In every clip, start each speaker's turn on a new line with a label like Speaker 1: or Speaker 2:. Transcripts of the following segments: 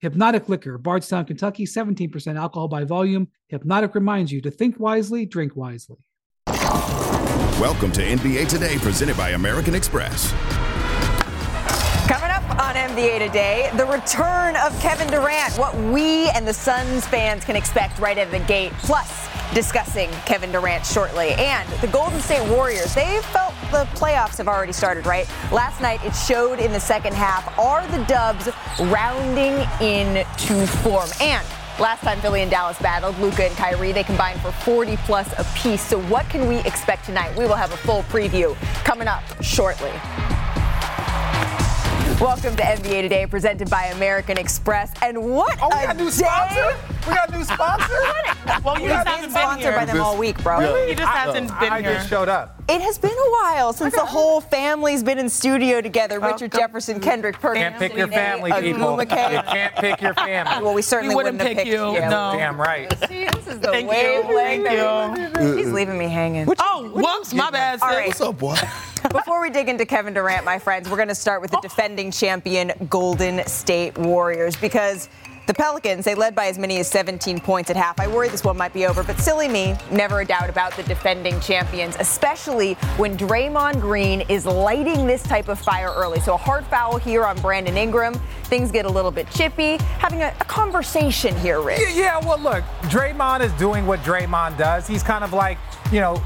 Speaker 1: Hypnotic Liquor, Bardstown, Kentucky, 17% alcohol by volume. Hypnotic reminds you to think wisely, drink wisely.
Speaker 2: Welcome to NBA Today, presented by American Express.
Speaker 3: Coming up on NBA Today, the return of Kevin Durant, what we and the Suns fans can expect right out of the gate. Plus, discussing Kevin Durant shortly. And the Golden State Warriors, they've felt the playoffs have already started, right? Last night it showed in the second half. Are the Dubs rounding in to form? And Last time Philly and Dallas battled, Luka and Kyrie, they combined for 40 plus apiece. So what can we expect tonight? We will have a full preview coming up shortly. Welcome to NBA Today, presented by American Express. And what
Speaker 4: oh, we
Speaker 3: a
Speaker 4: got a new
Speaker 3: day.
Speaker 4: sponsor? We got a new sponsor?
Speaker 5: well, you
Speaker 3: We've
Speaker 5: just
Speaker 3: been
Speaker 5: haven't been
Speaker 3: sponsored
Speaker 5: here.
Speaker 3: by them all week, bro.
Speaker 5: Really? You just hasn't been
Speaker 4: I
Speaker 5: here.
Speaker 4: just showed up.
Speaker 3: It has been a while since the whole family's been in studio together. Richard Jefferson, Kendrick Perkins.
Speaker 4: Can't pick your family,
Speaker 3: Aguma
Speaker 4: people. You can't pick your family.
Speaker 3: Well, we certainly
Speaker 5: We wouldn't
Speaker 3: wouldn't have
Speaker 5: pick
Speaker 3: picked
Speaker 5: you, no.
Speaker 4: Damn right.
Speaker 3: See, this is the
Speaker 5: Thank you.
Speaker 3: wavelength.
Speaker 5: Thank
Speaker 3: that- He's leaving me hanging.
Speaker 5: Oh, whoops, my bad.
Speaker 3: All right.
Speaker 6: What's up, boy?
Speaker 3: Before we dig into Kevin Durant, my friends, we're going to start with the defending champion Golden State Warriors because the Pelicans, they led by as many as 17 points at half. I worry this one might be over, but silly me, never a doubt about the defending champions, especially when Draymond Green is lighting this type of fire early. So a hard foul here on Brandon Ingram. Things get a little bit chippy. Having a, a conversation here, Rich.
Speaker 4: Yeah, yeah, well, look, Draymond is doing what Draymond does. He's kind of like, you know,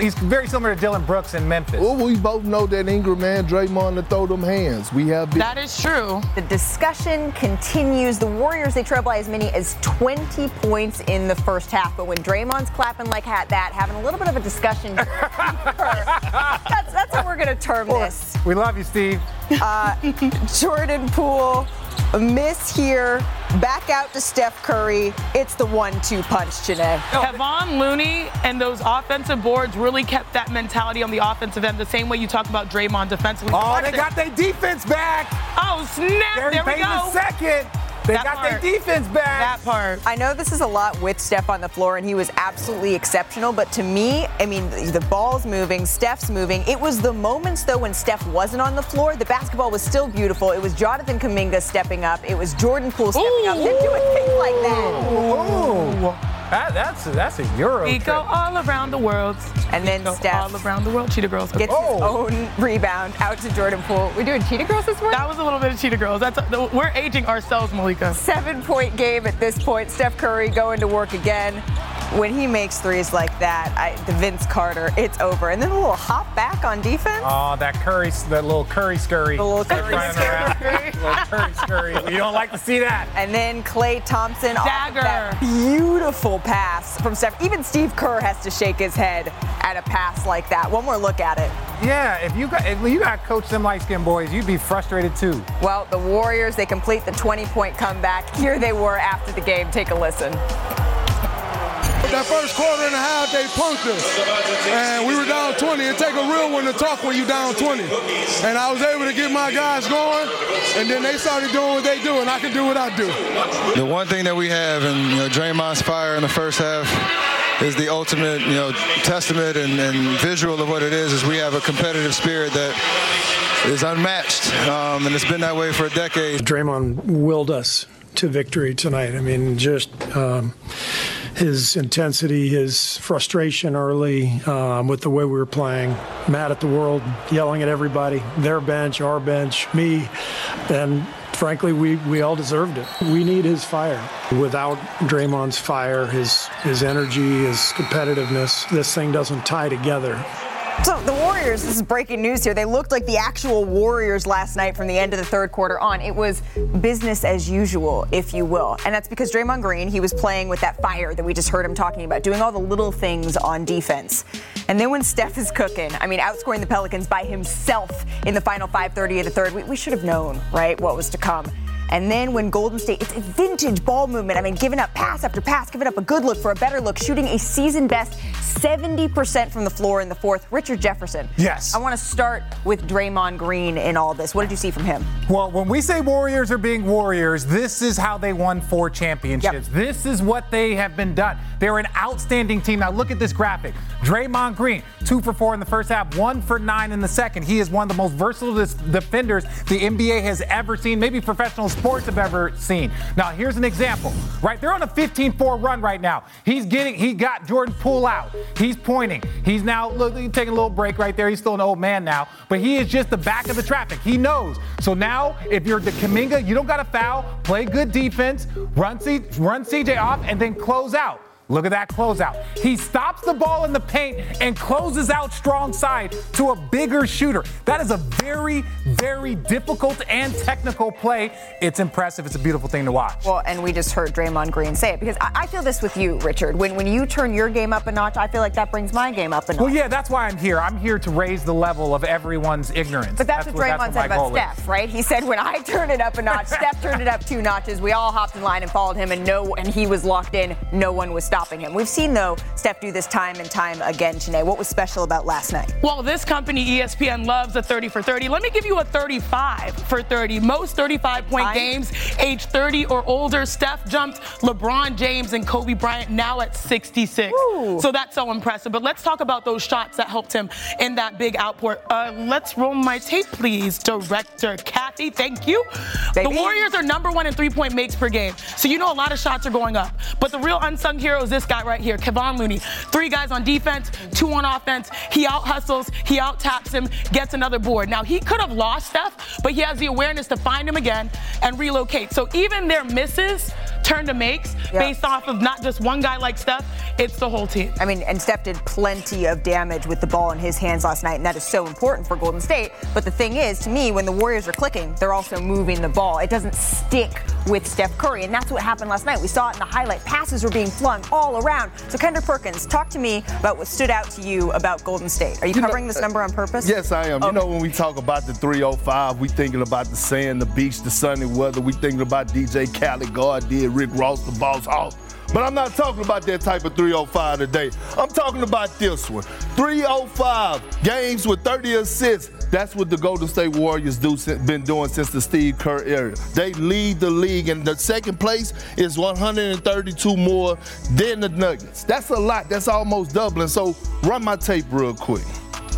Speaker 4: he's very similar to Dillon Brooks in Memphis.
Speaker 6: Well, we both know that Ingram man, Draymond to throw them hands. We have been.
Speaker 5: That is true.
Speaker 3: The discussion continues. The Warriors, they trail by as many as 20 points in the first half. But when Draymond's clapping like hat that, having a little bit of a discussion, that's, that's how we're going to term this.
Speaker 4: We love you, Steve.
Speaker 3: Uh, Jordan Poole, a miss here, back out to Steph Curry. It's the one-two punch, Janae.
Speaker 5: Kevon Looney and those offensive boards really kept that mentality on the offensive end, the same way you talk about Draymond defensively.
Speaker 4: Oh,
Speaker 5: Watch
Speaker 4: they got their defense back.
Speaker 5: Oh, snap!
Speaker 4: Gary
Speaker 5: there we
Speaker 4: Payton
Speaker 5: go.
Speaker 4: second. They
Speaker 5: That
Speaker 4: got
Speaker 5: part.
Speaker 4: their defense back.
Speaker 5: That part.
Speaker 3: I know this is a lot with Steph on the floor, and he was absolutely exceptional. But to me, I mean, the ball's moving, Steph's moving. It was the moments, though, when Steph wasn't on the floor. The basketball was still beautiful. It was Jonathan Kuminga stepping up. It was Jordan Poole stepping up. They're doing things like that.
Speaker 4: Ooh. That, that's, that's a Euro
Speaker 5: We
Speaker 4: trip.
Speaker 5: go all around the world.
Speaker 3: And then
Speaker 5: Go
Speaker 3: Steph
Speaker 5: all around the world. Cheetah Girls.
Speaker 3: Gets
Speaker 4: Oh.
Speaker 3: his own rebound out to Jordan Poole. We're doing Cheetah Girls this morning?
Speaker 5: That was a little bit of Cheetah Girls. That's we're aging ourselves, Malika.
Speaker 3: Seven point game at this point. Steph Curry going to work again. When he makes threes like that, I, the Vince Carter, it's over. And then a little hop back on defense.
Speaker 4: Oh, that Curry, that little Curry scurry.
Speaker 3: The little
Speaker 4: That's
Speaker 3: Curry scurry.
Speaker 4: little Curry scurry. You don't like to see that.
Speaker 3: And then Klay Thompson
Speaker 5: Dagger.
Speaker 3: that beautiful pass from Steph. Even Steve Kerr has to shake his head at a pass like that. One more look at it.
Speaker 4: Yeah, if you got if you got coach them light skinned boys, you'd be frustrated too.
Speaker 3: Well, the Warriors, they complete the 20 point comeback. Here they were after the game. Take a listen.
Speaker 7: That first quarter and a half, they punked us. And we were down 20. It take a real one to talk when you down 20. And I was able to get my guys going, and then they started doing what they do, and I can do what I do.
Speaker 8: The one thing that we have, and you know, Draymond's fire in the first half is the ultimate, you know, testament and, and visual of what it is. Is we have a competitive spirit that is unmatched, um, and it's been that way for a decade.
Speaker 9: Draymond willed us to victory tonight. I mean, just um, his intensity, his frustration early um, with the way we were playing, mad at the world, yelling at everybody, their bench, our bench, me, and frankly, we, we all deserved it. We need his fire. Without Draymond's fire, his his energy, his competitiveness, this thing doesn't tie together.
Speaker 3: So the Warriors, this is breaking news here. They looked like the actual Warriors last night from the end of the third quarter on. It was business as usual, if you will. And that's because Draymond Green, he was playing with that fire that we just heard him talking about, doing all the little things on defense. And then when Steph is cooking, I mean, outscoring the Pelicans by himself in the final 5:30 of the third, we, we should have known, right, what was to come. And then when Golden State, it's a vintage ball movement. I mean, giving up pass after pass, giving up a good look for a better look, shooting a season best 70% from the floor in the fourth. Richard Jefferson.
Speaker 4: Yes.
Speaker 3: I want to start with Draymond Green in all this. What did you see from him?
Speaker 4: Well, when we say Warriors are being Warriors, this is how they won four championships. Yep. This is what they have been done. They're an outstanding team. Now look at this graphic. Draymond Green, two for four in the first half, one for nine in the second. He is one of the most versatile defenders the NBA has ever seen, maybe professional sports have ever seen. Now here's an example, right? They're on a 15-4 run right now. He's getting, he got Jordan Poole out. He's pointing. He's now look, taking a little break right there. He's still an old man now, but he is just the back of the traffic. He knows. So now, if you're the Kuminga, you don't got to foul. Play good defense. Run, C- run CJ off, and then close out. Look at that closeout. He stops the ball in the paint and closes out strong side to a bigger shooter. That is a very, very difficult and technical play. It's impressive. It's a beautiful thing to watch.
Speaker 3: Well, and we just heard Draymond Green say it because I, I feel this with you, Richard. When when you turn your game up a notch, I feel like that brings my game up a notch.
Speaker 4: Well, yeah, that's why I'm here. I'm here to raise the level of everyone's ignorance.
Speaker 3: But that's, that's what Draymond what, said about Steph, is. right? He said when I turned it up a notch, Steph turned it up two notches. We all hopped in line and followed him, and no, and he was locked in. No one was stopping him. We've seen though Steph do this time and time again today. What was special about last night?
Speaker 5: Well, this company ESPN loves a 30 for 30. Let me give you a 35 for 30. Most 35 point games age 30 or older. Steph jumped LeBron James and Kobe Bryant now at 66. Ooh. So that's so impressive. But let's talk about those shots that helped him in that big outpour. Uh, let's roll my tape, please, director Kathy. Thank you. Baby. The Warriors are number one in three point makes per game. So you know a lot of shots are going up. But the real unsung hero is this guy right here, Kevon Looney. Three guys on defense, two on offense. He out hustles, he out taps him, gets another board. Now, he could have lost Steph, but he has the awareness to find him again and relocate. So even their misses turn to makes yep. based off of not just one guy like Steph, it's the whole team.
Speaker 3: I mean, and Steph did plenty of damage with the ball in his hands last night, and that is so important for Golden State. But the thing is, to me, when the Warriors are clicking, they're also moving the ball. It doesn't stick with Steph Curry, and that's what happened last night. We saw it in the highlight. Passes were being flung all around. So, Kendrick Perkins, talk to me about what stood out to you about Golden State. Are you, you covering know, this uh, number on purpose?
Speaker 6: Yes, I am. Okay. You know, when we talk about the 305, we thinking about the sand, the beach, the sunny weather. We thinking about DJ Khaled, God did, Rick Ross, the boss house. But I'm not talking about that type of 305 today. I'm talking about this one. 305 games with 30 assists. That's what the Golden State Warriors do been doing since the Steve Kerr era. They lead the league, and the second place is 132 more than the Nuggets. That's a lot. That's almost doubling. So run my tape real quick.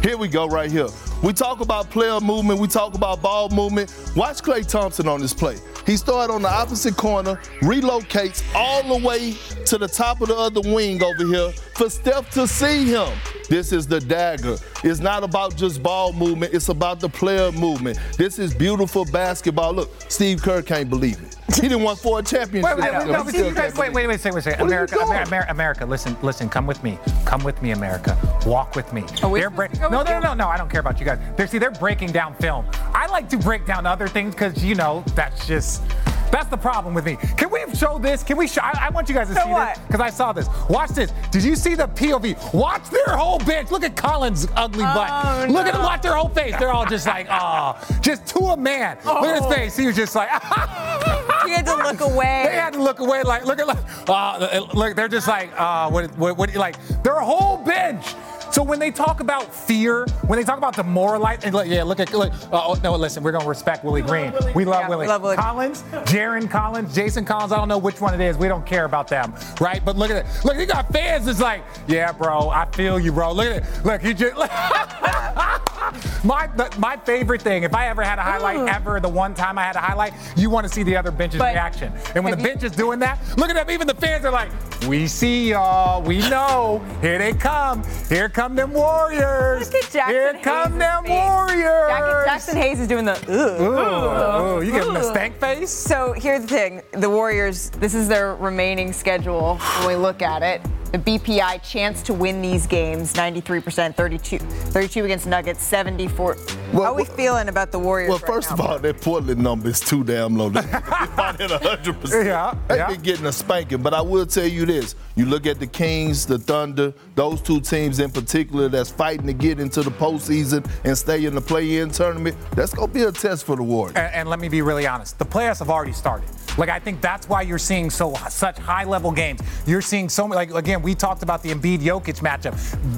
Speaker 6: Here we go, right here. We talk about player movement. We talk about ball movement. Watch Klay Thompson on this play. He started on the opposite corner, relocates all the way to the top of the other wing over here for Steph to see him. This is the dagger. It's not about just ball movement, it's about the player movement. This is beautiful basketball. Look, Steve Kerr can't believe it. He didn't want four championships.
Speaker 4: Wait, wait, no, wait, wait, wait, wait, wait, wait, wait, America, America, America, listen, listen, come with me. Come with me, America. Walk with me.
Speaker 3: Oh, they're bra-
Speaker 4: no, no, no, no, no, I don't care about you guys. They're, see, they're breaking down film. I like to break down other things because, you know, that's just. That's the problem with me. Can we show this? Can we show? I, I want you guys to
Speaker 3: so
Speaker 4: see
Speaker 3: what?
Speaker 4: this because I saw this. Watch this. Did you see the POV? Watch their whole bench. Look at Collins' ugly
Speaker 3: oh,
Speaker 4: butt.
Speaker 3: No.
Speaker 4: Look at watch their whole face. They're all just like, oh, just to a man. Oh. Look at his oh. face. He was just like.
Speaker 3: he had to look away.
Speaker 4: They had to look away. Like, look at, like, uh, look. They're just like, uh, what, what, what, like, their whole bench so when they talk about fear, when they talk about demoralizing, yeah, look at, look, uh, oh, no, listen, we're gonna respect Willie Green. We love,
Speaker 3: yeah,
Speaker 4: Willie.
Speaker 3: We love Willie.
Speaker 4: Collins, Jaren Collins, Jason Collins. I don't know which one it is. We don't care about them, right? But look at it. Look, you got fans that's like, yeah, bro, I feel you, bro. Look at it. Look, he just. my my favorite thing, if I ever had a highlight Ooh. ever, the one time I had a highlight, you want to see the other bench's but reaction. And when the bench is doing that, look at them. Even the fans are like, we see y'all. We know. Here they come. Here come them Warriors.
Speaker 3: Look at Jackson
Speaker 4: Here come them Warriors.
Speaker 3: Jackson, Jaxson Hayes is doing the ooh.
Speaker 4: Ooh, ooh. you him a stank face.
Speaker 3: So here's the thing: the Warriors. This is their remaining schedule. When we look at it, the BPI chance to win these games 93%, 32, 32 against Nuggets, 74 Well, How are we feeling about the Warriors?
Speaker 6: Well,
Speaker 3: right
Speaker 6: first
Speaker 3: now?
Speaker 6: of all, that Portland number is too damn low. They're not 100%.
Speaker 4: Yeah,
Speaker 6: They've
Speaker 4: yeah.
Speaker 6: been getting a spanking. But I will tell you this you look at the Kings, the Thunder, those two teams in particular that's fighting to get into the postseason and stay in the play in tournament, that's going to be a test for the Warriors.
Speaker 4: And, and let me be really honest, the playoffs have already started. Like I think that's why you're seeing so such high level games. You're seeing so many. Like again, we talked about the Embiid Jokic matchup.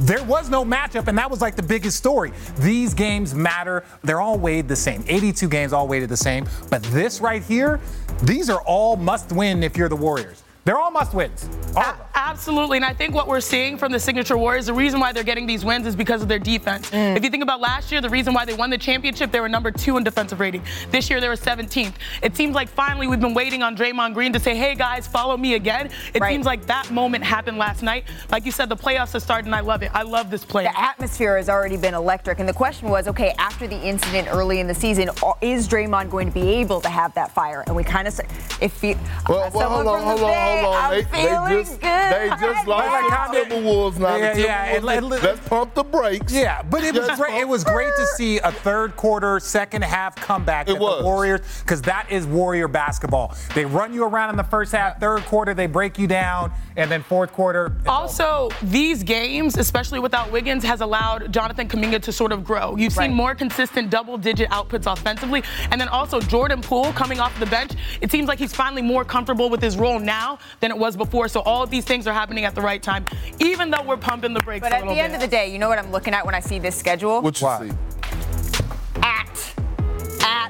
Speaker 4: There was no matchup, and that was like the biggest story. These games matter. They're all weighed the same. 82 games all weighted the same. But this right here, these are all must win if you're the Warriors. They're all must wins. All of them.
Speaker 5: A- absolutely. And I think what we're seeing from the Signature Warriors, the reason why they're getting these wins is because of their defense.
Speaker 3: Mm.
Speaker 5: If you think about last year, the reason why they won the championship, they were number two in defensive rating. This year, they were 17th. It seems like finally we've been waiting on Draymond Green to say, hey guys, follow me again. It
Speaker 3: Right.
Speaker 5: seems like that moment happened last night. Like you said, the playoffs have started, and I love it. I love this play.
Speaker 3: The atmosphere has already been electric, and the question was, okay, after the incident early in the season, is Draymond going to be able to have that fire? And we kind of, if you,
Speaker 6: Well,
Speaker 3: uh,
Speaker 6: well, hold on, hold on,
Speaker 3: Bay,
Speaker 6: hold on.
Speaker 3: I'm
Speaker 6: They, they
Speaker 3: feeling
Speaker 6: just,
Speaker 3: good.
Speaker 6: they just lost
Speaker 4: Like,
Speaker 6: to the Timberwolves. Now
Speaker 4: Yeah,
Speaker 6: the
Speaker 4: yeah,
Speaker 6: Timberwolves,
Speaker 4: it-
Speaker 6: let's pump the brakes.
Speaker 4: Yeah, but it was
Speaker 6: Just
Speaker 4: great. It was great to see a third quarter, second half comeback.
Speaker 6: It was.
Speaker 4: The Warriors, because that is Warrior basketball. They run you around in the first half. Third quarter, they break you down, and then fourth quarter. it's all-
Speaker 5: Also, these games, especially without Wiggins, has allowed Jonathan Kuminga to sort of grow. You've seen more consistent double-digit outputs offensively, and then also Jordan Poole coming off the bench. It seems like he's finally more comfortable with his role now than it was before. So all of these things are happening at the right time, even though we're pumping the brakes.
Speaker 3: But
Speaker 5: a
Speaker 3: at the
Speaker 5: little
Speaker 3: end of the day, you know what I'm looking at when I see this schedule?
Speaker 6: What you
Speaker 4: Why?
Speaker 6: see?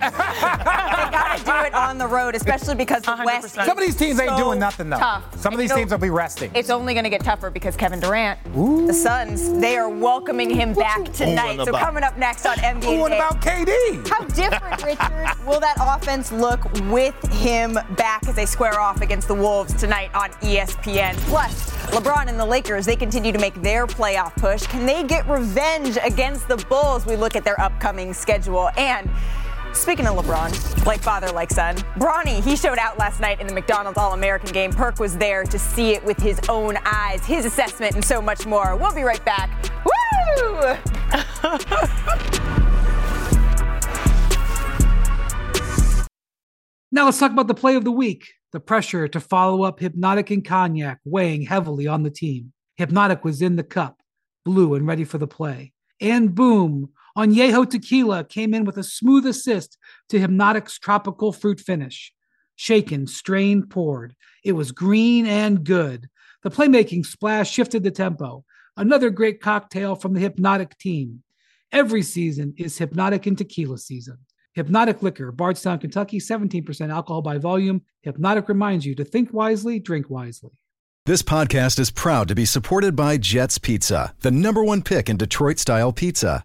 Speaker 3: At. At. they gotta do it on the road, especially because the
Speaker 5: 100%.
Speaker 3: West.
Speaker 4: Some of these teams ain't
Speaker 3: so
Speaker 4: doing nothing though.
Speaker 3: Tough.
Speaker 4: Some of these teams will be resting.
Speaker 3: It's only going to get tougher because Kevin Durant, the Suns, they are welcoming him back tonight.
Speaker 6: booing
Speaker 3: So
Speaker 6: about?
Speaker 3: coming up next on NBA.
Speaker 4: what about KD?
Speaker 3: How different, Richard, will that offense look with him back as they square off against the Wolves tonight on ESPN? Plus, LeBron and the Lakers, they continue to make their playoff push. Can they get revenge against the Bulls? We look at their upcoming schedule. And Speaking of LeBron, like father, like son, Bronny, he showed out last night in the McDonald's All American game. Perk was there to see it with his own eyes, his assessment, and so much more. We'll be right back. Woo!
Speaker 1: Now let's talk about the play of the week. The pressure to follow up Hypnotic and Cognac weighing heavily on the team. Hypnotic was in the cup, blue and ready for the play. And boom, Añejo Tequila came in with a smooth assist to Hypnotic's tropical fruit finish. Shaken, strained, poured. It was green and good. The playmaking splash shifted the tempo. Another great cocktail from the Hypnotic team. Every season is Hypnotic and Tequila season. Hypnotic Liquor, Bardstown, Kentucky, 17% alcohol by volume. Hypnotic reminds you to think wisely, drink wisely.
Speaker 10: This podcast is proud to be supported by Jets Pizza, the number one pick in Detroit style pizza.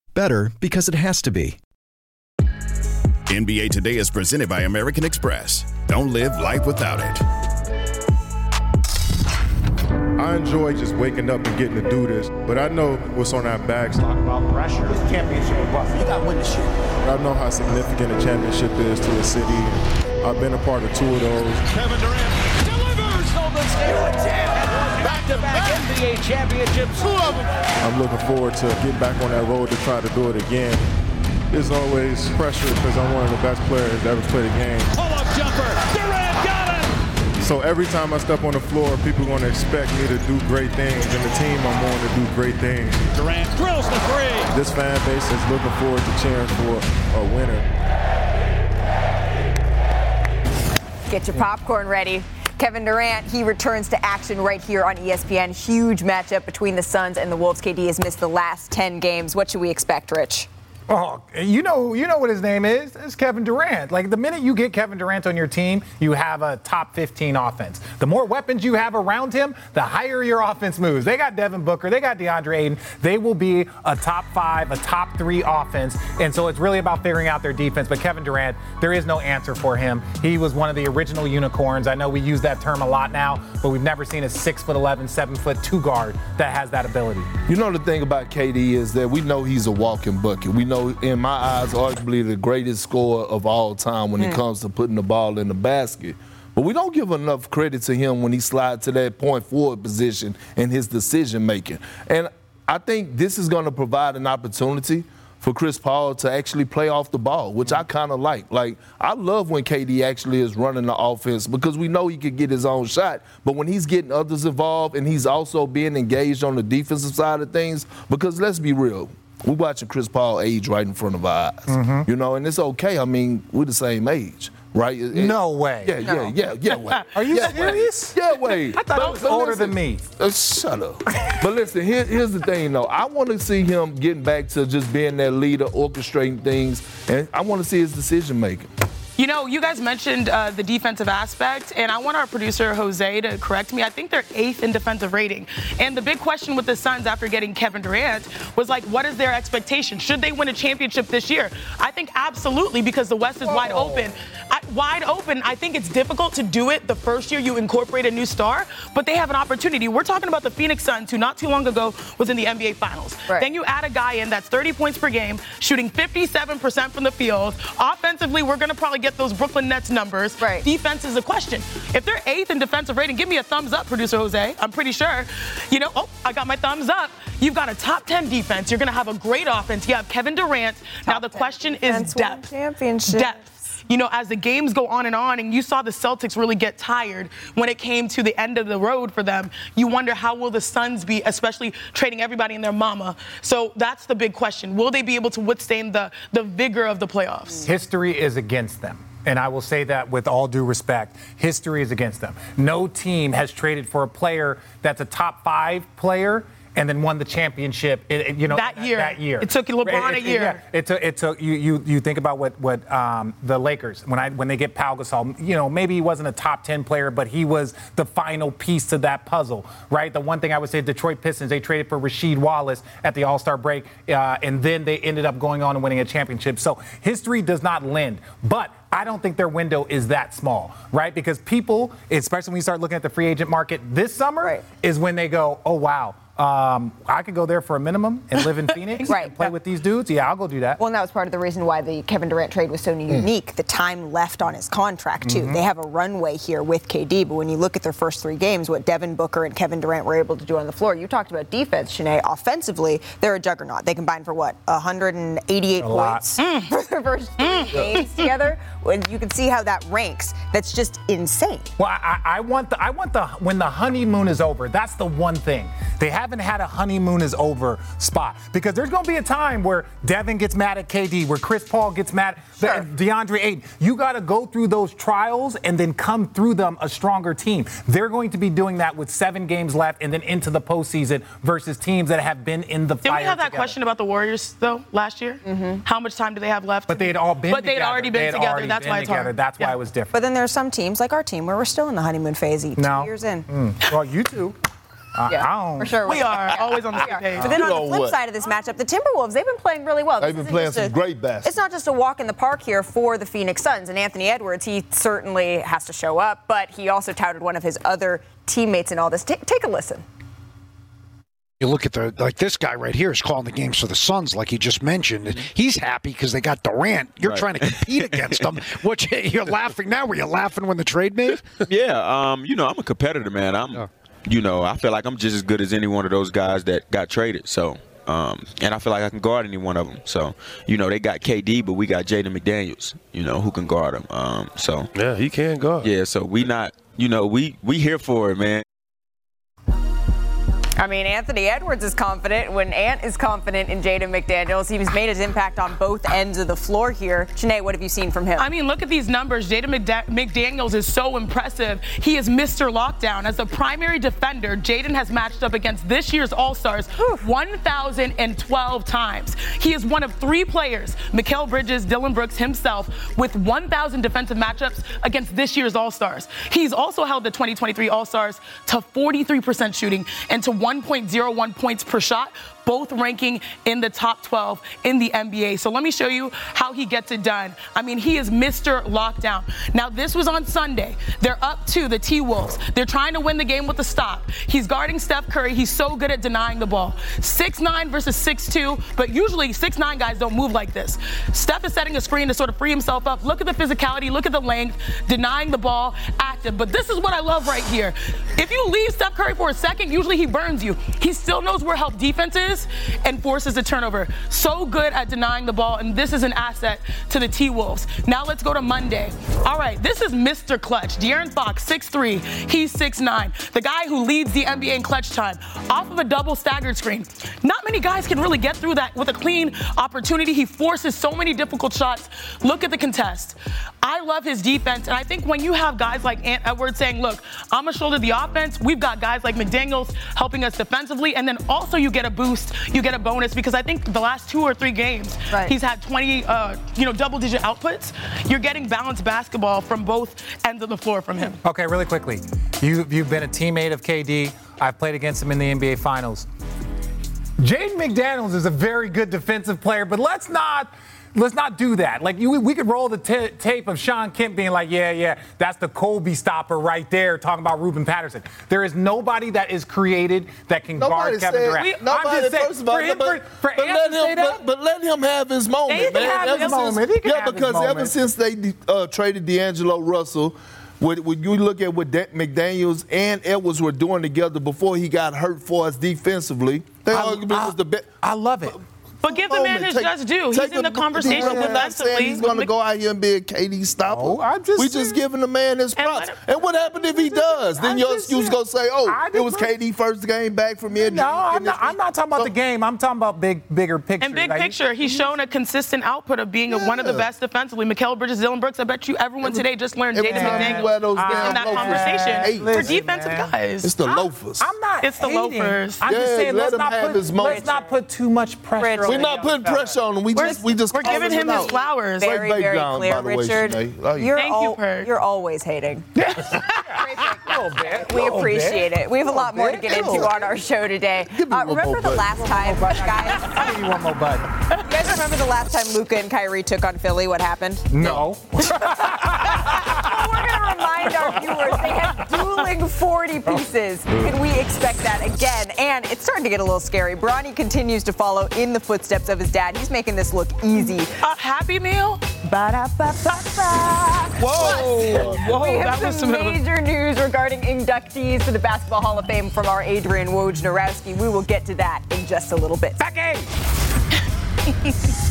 Speaker 10: Better because it has to be.
Speaker 2: NBA Today is presented by American Express. Don't live life without it.
Speaker 11: I enjoy just waking up and getting to do this, but I know what's on our backs.
Speaker 12: Talk about pressure. This championship is bust. You got to win this shit.
Speaker 11: I know how significant a championship is to a city. I've been a part of two of those.
Speaker 12: Kevin Durant delivers. Golden State champ. Back-to-back NBA championships. Two of them.
Speaker 11: I'm looking forward to getting back on that road to try to do it again. There's always pressure because I'm one of the best players to ever play the game.
Speaker 12: Pull-up jumper. Durant got it.
Speaker 11: So every time I step on the floor, people are going to expect me to do great things, and the team I'm on to do great things.
Speaker 12: Durant drills the three.
Speaker 11: This fan base is looking forward to cheering for a winner.
Speaker 3: Get your popcorn ready. Kevin Durant, he returns to action right here on ESPN. Huge matchup between the Suns and the Wolves. KD has missed the last 10 games. What should we expect, Rich?
Speaker 4: Oh, you know, you know what his name is. It's Kevin Durant. Like the minute you get Kevin Durant on your team, you have a top 15 offense. The more weapons you have around him, the higher your offense moves. They got Devin Booker, they got DeAndre Ayton. They will be a top five, a top three offense. And so it's really about figuring out their defense. But Kevin Durant, there is no answer for him. He was one of the original unicorns. I know we use that term a lot now, but we've never seen a six foot 11, seven foot two guard that has that ability.
Speaker 6: You know the thing about KD is that we know he's a walking bucket. We know, in my eyes, arguably the greatest scorer of all time when it hmm. comes to putting the ball in the basket. But we don't give enough credit to him when he slides to that point forward position and his decision making. And I think this is going to provide an opportunity for Chris Paul to actually play off the ball, which I kind of like. Like, I love when KD actually is running the offense because we know he could get his own shot. But when he's getting others involved and he's also being engaged on the defensive side of things, because let's be real, we're watching Chris Paul age right in front of our eyes. You know, and it's okay. I mean, we're the same age. Right? It- it-
Speaker 4: No way.
Speaker 6: Yeah, yeah, yeah, yeah. Wait.
Speaker 4: Are you
Speaker 6: yeah, wait.
Speaker 4: serious?
Speaker 6: Yeah, way.
Speaker 4: I thought he was older than me.
Speaker 6: Uh, shut up. but listen, here, here's the thing, though. I want to see him getting back to just being that leader, orchestrating things, and I want to see his decision making.
Speaker 5: You know, you guys mentioned uh, the defensive aspect, and I want our producer Jose to correct me. I think they're eighth in defensive rating. And the big question with the Suns after getting Kevin Durant was like, what is their expectation? Should they win a championship this year? I think absolutely because the West is wide open. I, wide open. I think it's difficult to do it the first year you incorporate a new star, but they have an opportunity. We're talking about the Phoenix Suns, who not too long ago was in the NBA Finals.
Speaker 3: Right.
Speaker 5: Then you add a guy in that's 30 points per game, shooting 57% from the field. Offensively, we're going to probably get those Brooklyn Nets numbers. Right. Defense is a question. If they're eighth in defensive rating, give me a thumbs up, producer Jose. I'm pretty sure. You know, oh, I got my thumbs up. You've got a top 10 defense. You're going to have a great offense. You have Kevin Durant. now the question is depth.
Speaker 3: championship.
Speaker 5: Depth. You know, as the games go on and on, and you saw the Celtics really get tired when it came to the end of the road for them, you wonder how will the Suns be, especially trading everybody and their mama. So that's the big question. Will they be able to withstand the, the vigor of the playoffs?
Speaker 4: History is against them. And I will say that with all due respect. History is against them. No team has traded for a player that's a top five player and then won the championship. it- it- you know
Speaker 5: That year.
Speaker 4: That year.
Speaker 5: It took LeBron a
Speaker 4: It- it-
Speaker 5: year.
Speaker 4: yeah, it took. It took. You you you think about what what um, the Lakers when I when they get Pau Gasol. You know maybe he wasn't a top ten player, but he was the final piece to that puzzle, right? The one thing I would say, Detroit Pistons, they traded for Rasheed Wallace at the All Star break, uh, and then they ended up going on and winning a championship. So history does not lend, but. I don't think their window is that small, right? Because people, especially when you start looking at the free agent market this summer, is when they go, oh, wow, um, I could go there for a minimum and live in Phoenix
Speaker 3: Right.
Speaker 4: and play with these dudes. Yeah, I'll go do that.
Speaker 3: Well, and that was part of the reason why the Kevin Durant trade was so unique. The time left on his contract, too.
Speaker 4: Mhm.
Speaker 3: They have a runway here with KD, but when you look at their first three games, what Devin Booker and Kevin Durant were able to do on the floor, you talked about defense, Shanae. Offensively, they're a juggernaut. They combined for what? 188
Speaker 4: A lot.
Speaker 3: points for their first three games together. And you can see how that ranks, that's just insane.
Speaker 4: Well, I, I want the I want the when the honeymoon is over. That's the one thing they haven't had a honeymoon is over spot because there's going to be a time where Devin gets mad at KD, where Chris Paul gets mad at DeAndre Ayton. You got to go through those trials and then come through them a stronger team. They're going to be doing that with seven games left and then into the postseason versus teams that have been in the
Speaker 5: Did
Speaker 4: fire.
Speaker 5: we have that
Speaker 4: together.
Speaker 5: question about the Warriors though last year? How much time do they have left?
Speaker 4: But they had all been.
Speaker 5: But they'd
Speaker 4: together.
Speaker 5: already
Speaker 4: They
Speaker 5: been
Speaker 4: had
Speaker 5: together.
Speaker 4: already
Speaker 5: That's
Speaker 4: been
Speaker 5: why it's
Speaker 4: together.
Speaker 5: hard.
Speaker 4: That's why it was different.
Speaker 3: But then there are some teams, like our team, where we're still in the honeymoon phase, two
Speaker 4: No.
Speaker 3: years in.
Speaker 4: Mm. Well, you two. Uh,
Speaker 3: Yeah,
Speaker 4: I don't-
Speaker 3: for sure.
Speaker 5: We are always on the same page.
Speaker 3: But then
Speaker 6: You
Speaker 3: on the flip
Speaker 6: what?
Speaker 3: side of this matchup, the Timberwolves, they've been playing really well.
Speaker 6: They've
Speaker 3: This
Speaker 6: been playing
Speaker 3: just
Speaker 6: some great basketball.
Speaker 3: It's not just a walk in the park here for the Phoenix Suns. And Anthony Edwards, he certainly has to show up, but he also touted one of his other teammates in all this. Ta- take a listen.
Speaker 13: You look at the like this guy right here is calling the games for the Suns, like he just mentioned. He's happy because they got Durant. You're
Speaker 14: Right.
Speaker 13: trying to compete against them. What you- you're laughing now? Were you laughing when the trade made?
Speaker 14: yeah, um, you know, I'm a competitor, man. I'm, you know, I feel like I'm just as good as any one of those guys that got traded. So, um, and I feel like I can guard any one of them. So, you know, they got KD, but we got Jaden McDaniels, you know, who can guard him. Um, so
Speaker 11: yeah, he can guard.
Speaker 14: Yeah, so we not, you know, we we here for it, man.
Speaker 3: I mean, Anthony Edwards is confident. When Ant is confident in Jaden McDaniels, he's made his impact on both ends of the floor here. Janae, what have you seen from him?
Speaker 5: I mean, look at these numbers. Jaden McDaniels is so impressive. He is Mr. Lockdown. As a primary defender, Jaden has matched up against this year's All Stars 1,012 times. He is one of three players, Mikal Bridges, Dillon Brooks himself, with 1,000 defensive matchups against this year's All Stars. He's also held the 2023 All Stars to 43% shooting and to 1.01 points per shot both ranking in the top 12 in the NBA. So let me show you how he gets it done. I mean, he is Mr. Lockdown. Now, this was on Sunday. They're up to the T Wolves. They're trying to win the game with a stop. He's guarding Steph Curry. He's so good at denying the ball. 6'9 versus 6'2, but usually 6'9 guys don't move like this. Steph is setting a screen to sort of free himself up. Look at the physicality, look at the length, denying the ball, active. But this is what I love right here. If you leave Steph Curry for a second, usually he burns you. He still knows where help defense is and forces a turnover. So good at denying the ball, and this is an asset to the T Wolves. Now let's go to Monday. All right, this is Mr. Clutch. De'Aaron Fox, 6'3, he's 6'9. The guy who leads the NBA in clutch time off of a double staggered screen. Not many guys can really get through that with a clean opportunity. He forces so many difficult shots. Look at the contest. I love his defense, and I think when you have guys like Ant Edwards saying, look, I'm gonna shoulder the offense, we've got guys like McDaniels helping us defensively, and then also you get a boost you get a bonus because I think the last two or three games, right. he's had 20, uh, you know, double-digit outputs. You're getting balanced basketball from both ends of the floor from him.
Speaker 4: Okay, really quickly, you you've been a teammate of KD. I've played against him in the NBA Finals. Jaden McDaniels is a very good defensive player, but let's not let's not do that. Like you, we could roll the t- tape of Shawn Kemp being like, yeah, yeah, that's the Kobe stopper right there, talking about Ruben Patterson. There is nobody that is created that can
Speaker 6: nobody
Speaker 4: guard Kevin Durant.
Speaker 6: We, nobody,
Speaker 4: I'm just
Speaker 6: saying, first of all,
Speaker 4: for him,
Speaker 6: but,
Speaker 4: for, for
Speaker 6: but let him, but, but, let him have his moment,
Speaker 4: he
Speaker 6: man.
Speaker 4: Have
Speaker 6: ever
Speaker 4: his
Speaker 6: since,
Speaker 4: moment.
Speaker 6: yeah, because ever since they uh, traded D'Angelo Russell. When, when you look at what McDaniels and Edwards were doing together before he got hurt for us defensively, they
Speaker 4: I,
Speaker 6: arguably
Speaker 4: I,
Speaker 6: was the best.
Speaker 4: I love it.
Speaker 5: But give the man his
Speaker 6: take,
Speaker 5: just due. He's in the conversation
Speaker 6: We're saying he's going to go out here and be a KD stopper.
Speaker 4: No, I'm just
Speaker 6: we just giving the man his props. And, and what happened if he does? Then
Speaker 4: I'm
Speaker 6: your excuse going to say, "Oh, it was. KD first game back from injury."
Speaker 4: No, I'm not, I'm not talking about
Speaker 6: So-
Speaker 4: the game. I'm talking about big, bigger picture.
Speaker 5: And big
Speaker 4: Like,
Speaker 5: picture, he's shown a consistent output of being a, one of the best defensively. Mikal Bridges, Dillon Brooks. I bet you everyone today just learned
Speaker 6: every
Speaker 5: Jaden
Speaker 6: time you
Speaker 5: McDaniels
Speaker 6: wear those
Speaker 5: is
Speaker 6: damn
Speaker 5: in that conversation for defensive guys.
Speaker 6: It's the loafers.
Speaker 4: I'm not.
Speaker 5: It's the
Speaker 4: hating.
Speaker 5: loafers.
Speaker 4: I'm just saying,
Speaker 6: let
Speaker 4: let's not put let's not put too much pressure.
Speaker 3: Rich.
Speaker 4: on
Speaker 6: We're not putting pressure on him. We
Speaker 5: We're-
Speaker 6: just we just
Speaker 5: we're giving him his flowers.
Speaker 3: Very,
Speaker 6: background,
Speaker 3: very
Speaker 6: by
Speaker 3: clear,
Speaker 6: the way,
Speaker 3: Richard.
Speaker 6: Sinead. Love you.
Speaker 3: You're,
Speaker 5: Thank you,
Speaker 3: al-
Speaker 5: Perk.
Speaker 3: you're always hating.
Speaker 4: A little bit.
Speaker 3: We
Speaker 4: little
Speaker 3: appreciate
Speaker 4: bit.
Speaker 3: it. We have a lot more to get into on our show today.
Speaker 6: Give me
Speaker 3: Uh,
Speaker 6: one
Speaker 3: remember
Speaker 6: more
Speaker 3: the
Speaker 6: button.
Speaker 3: last time, guys?
Speaker 4: I'll give you one more button.
Speaker 3: You guys remember the last time Luka and Kyrie took on Philly? What happened?
Speaker 4: No.
Speaker 3: remind our viewers they have dueling 40 pieces. Can we expect that again? And it's starting to get a little scary. Bronny continues to follow in the footsteps of his dad. He's making this look easy.
Speaker 5: A Happy Meal?
Speaker 3: Ba-da-ba-ba-ba.
Speaker 5: Whoa, whoa,
Speaker 3: we have
Speaker 5: that was
Speaker 3: some
Speaker 5: smooth.
Speaker 3: major news regarding inductees to the Basketball Hall of Fame from our Adrian Wojnarowski. We will get to that in just a little bit.
Speaker 4: Becky.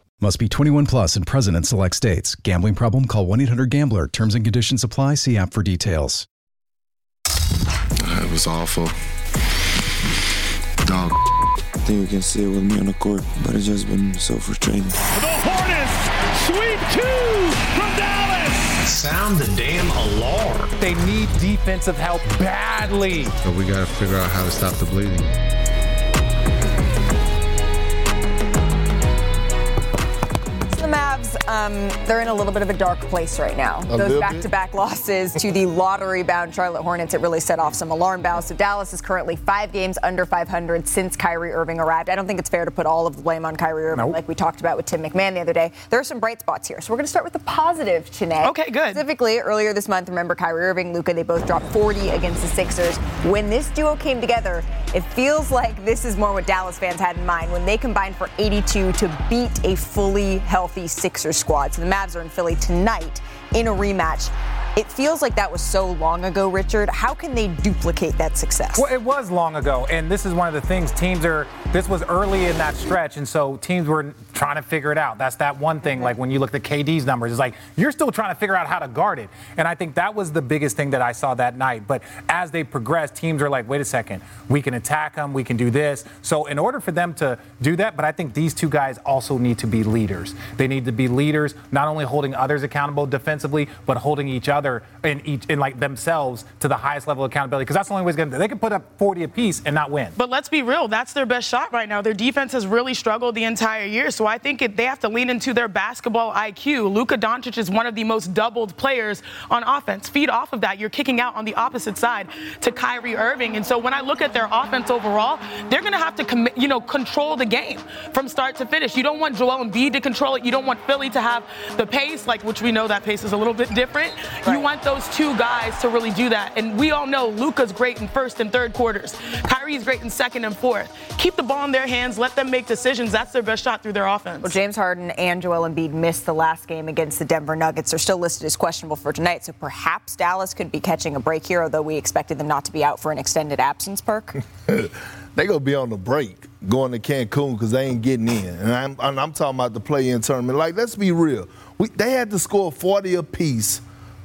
Speaker 10: Must be 21 plus and present in select states. Gambling problem? Call 1 800 Gambler. Terms and conditions apply. See app for details.
Speaker 15: It was awful. Dog. I think you can see it with me on the court, but it's just been so frustrating.
Speaker 12: The Hornets sweep two from Dallas.
Speaker 16: Sound the damn alarm.
Speaker 4: They need defensive help badly.
Speaker 17: But we got to figure out how to stop the bleeding.
Speaker 3: Um, they're in a little bit of a dark place right now.
Speaker 6: A
Speaker 3: Those back-to-back losses to the lottery-bound Charlotte Hornets, it really set off some alarm bells. So Dallas is currently five games under 500 since Kyrie Irving arrived. I don't think it's fair to put all of the blame on Kyrie Irving, like we talked about with Tim McMahon the other day. There are some bright spots here. So we're going to start with the positive, today.
Speaker 5: Okay, good.
Speaker 3: Specifically, earlier this month, remember Kyrie Irving, Luka, they both dropped 40 against the Sixers. When this duo came together, it feels like this is more what Dallas fans had in mind when they combined for 82 to beat a fully healthy Sixers squad. So the Mavs are in Philly tonight in a rematch. It feels like that was so long ago, Richard. How can they duplicate that success?
Speaker 4: Well, it was long ago, and this is one of the things teams are. This was early in that stretch, and so teams were trying to figure it out. That's that one thing. Like when you look at KD's numbers, it's like you're still trying to figure out how to guard it, and I think that was the biggest thing that I saw that night. But as they progress, teams are like, wait a second, we can attack them, we can do this. So in order for them to do that, but I think these two guys also need to be leaders. They need to be leaders, not only holding others accountable defensively, but holding each other in each like themselves to the highest level of accountability. Because that's the only way it's to. They can put up 40 apiece and not win.
Speaker 5: But let's be real, that's their best shot right now. Their defense has really struggled the entire year, so I think it, they have to lean into their basketball IQ. Luka Doncic is one of the most doubled players on offense. Feed off of that, you're kicking out on the opposite side to Kyrie Irving, and so when I look at their offense overall, they're going to have to commit, you know, control the game from start to finish. You don't want Joel Embiid to control it. You don't want Philly to have the pace, like which we know that pace is a little bit different. You want those two guys to really do that. And we all know Luka's great in first and third quarters. Kyrie's great in second and fourth. Keep the ball in their hands, let them make decisions. That's their best shot through their offense.
Speaker 3: Well, James Harden and Joel Embiid missed the last game against the Denver Nuggets. They're still listed as questionable for tonight, so perhaps Dallas could be catching a break here, although we expected them not to be out for an extended absence, Perk.
Speaker 6: they gonna be on the break going to Cancun because they ain't getting in. And I'm, I'm, I'm talking about the play-in tournament. Like, let's be real. We, they had to score 40 apiece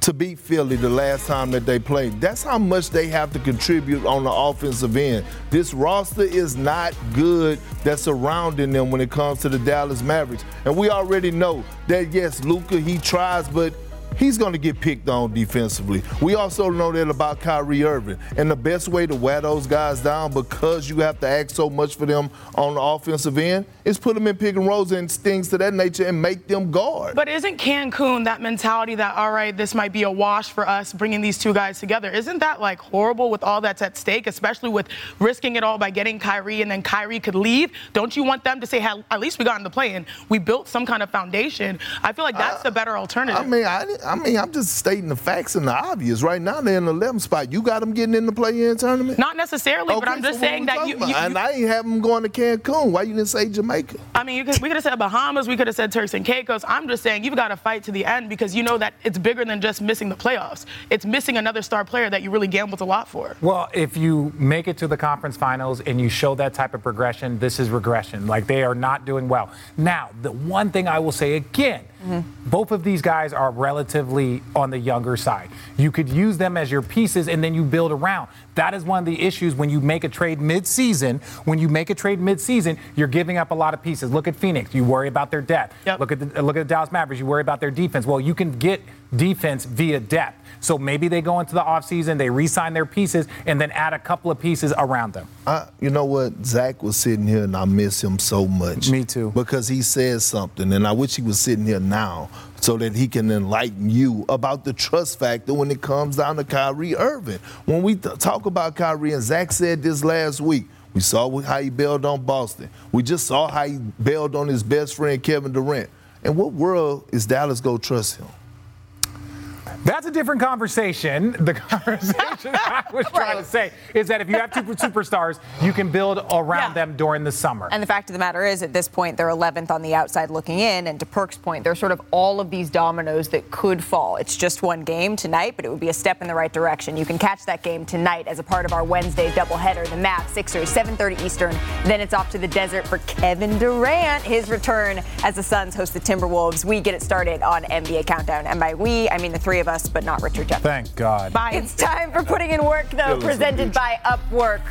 Speaker 6: to beat Philly the last time that they played. That's how much they have to contribute on the offensive end. This roster is not good that's surrounding them when it comes to the Dallas Mavericks. And we already know that yes, Luka, he tries, but he's going to get picked on defensively. We also know that about Kyrie Irving. And the best way to wear those guys down because you have to act so much for them on the offensive end is put them in pick and rolls and things to that nature and make them guard.
Speaker 5: But isn't Cancun that mentality that, all right, this might be a wash for us bringing these two guys together? Isn't that like horrible with all that's at stake, especially with risking it all by getting Kyrie and then Kyrie could leave? Don't you want them to say, hey, at least we got in the play and we built some kind of foundation? I feel like that's the better alternative.
Speaker 6: I mean, I, I mean, I'm just stating the facts and the obvious. Right now, they're in the 11th spot. You got them getting in the play-in tournament?
Speaker 5: Not necessarily, but I'm just
Speaker 6: so
Speaker 5: saying that you,
Speaker 6: about?
Speaker 5: you,
Speaker 6: And I ain't have them going to Cancun. Why you didn't say Jamaica?
Speaker 5: I mean, you could, we could have said Bahamas, we could have said Turks and Caicos. I'm just saying you've got to fight to the end because you know that it's bigger than just missing the playoffs. It's missing another star player that you really gambled a lot for.
Speaker 4: Well, if you make it to the conference finals and you show that type of progression, this is regression. Like they are not doing well. Now, the one thing I will say again, both of these guys are relatively on the younger side. You could use them as your pieces and then you build around. That is one of the issues when you make a trade mid-season. When you make a trade mid-season, you're giving up a lot of pieces. Look at Phoenix. You worry about their depth. Look at the, look at the Dallas Mavericks. You worry about their defense. Well, you can get defense via depth. So maybe they go into the offseason, they re-sign their pieces, and then add a couple of pieces around them.
Speaker 6: I, you know what? Zach was sitting here, and I miss him so much.
Speaker 4: Me too.
Speaker 6: Because he said something, and I wish he was sitting here now so that he can enlighten you about the trust factor when it comes down to Kyrie Irving. When we th- talk about Kyrie, and Zach said this last week, we saw how he bailed on Boston. We just saw how he bailed on his best friend Kevin Durant. And what world is Dallas going to trust him?
Speaker 4: That's a different conversation. The conversation I was trying to say is that if you have two superstars, you can build around them during the summer.
Speaker 3: And the fact of the matter is, at this point, they're 11th on the outside looking in. And to Perk's point, there's sort of all of these dominoes that could fall. It's just one game tonight, but it would be a step in the right direction. You can catch that game tonight as a part of our Wednesday doubleheader. The Mavs, Sixers, 7:30 Eastern. Then it's off to the desert for Kevin Durant, his return as the Suns host the Timberwolves. We get it started on NBA Countdown, and by we, I mean the three of us, but not Richard Jefferson.
Speaker 4: Thank God. Bye.
Speaker 3: It's time for putting in work, though, presented by Upwork.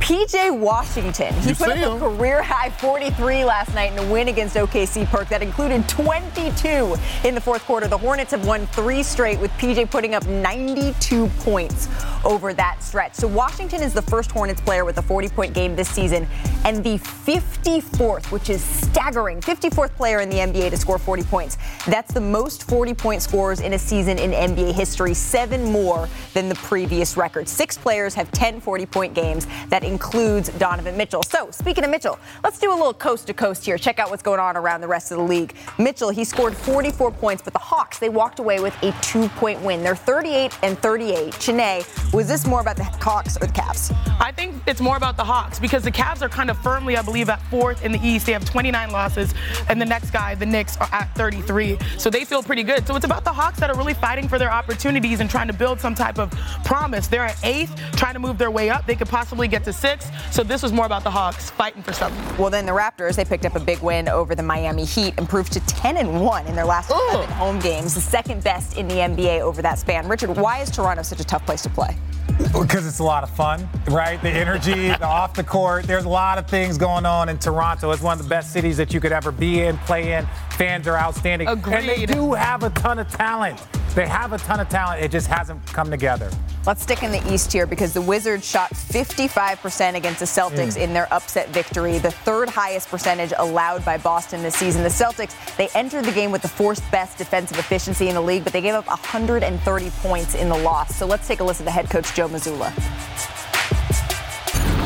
Speaker 3: PJ Washington. He
Speaker 6: You
Speaker 3: put up
Speaker 6: see
Speaker 3: a career high 43 last night in a win against OKC Perk that included 22 in the fourth quarter. The Hornets have won three straight with PJ putting up 92 points over that stretch. So Washington is the first Hornets player with a 40 point game this season and the 54th, which is staggering, 54th player in the NBA to score 40 points. That's the most 40 point scores in a season in NBA history, seven more than the previous record. Six players have 10 40 point games. That includes Donovan Mitchell. So, speaking of Mitchell, let's do a little coast to coast here. Check out what's going on around the rest of the league. Mitchell, he scored 44 points, but the Hawks, they walked away with a two point win. They're 38 and 38. Chiney, was this more about the Hawks or the Cavs?
Speaker 5: I think it's more about the Hawks because the Cavs are kind of firmly, I believe, at fourth in the East. They have 29 losses, and the next guy, the Knicks, are at 33. So they feel pretty good. So it's about the Hawks that are really fighting for their opportunities and trying to build some type of promise. They're at eighth, trying to move their way up. They could possibly get to sixth. So this was more about the Hawks fighting for something.
Speaker 3: Well, then the Raptors, they picked up a big win over the Miami Heat, improved to 10 and 1 in their last 11 home games, the second best in the NBA over that span. Richard, why is Toronto such a tough place to play?
Speaker 4: Because it's a lot of fun, right? The energy, the off the court. There's a lot of things going on in Toronto. It's one of the best cities that you could ever be in, play in. Fans are outstanding. And they do have a ton of talent. They have a ton of talent. It just hasn't come together.
Speaker 3: Let's stick in the East here because the Wizards shot 55% against the Celtics
Speaker 4: Mm.
Speaker 3: in their upset victory, the third highest percentage allowed by Boston this season. The Celtics, they entered the game with the fourth best defensive efficiency in the league, but they gave up 130 points in the loss. So let's take a listen to the head coach Joe Mazzulla.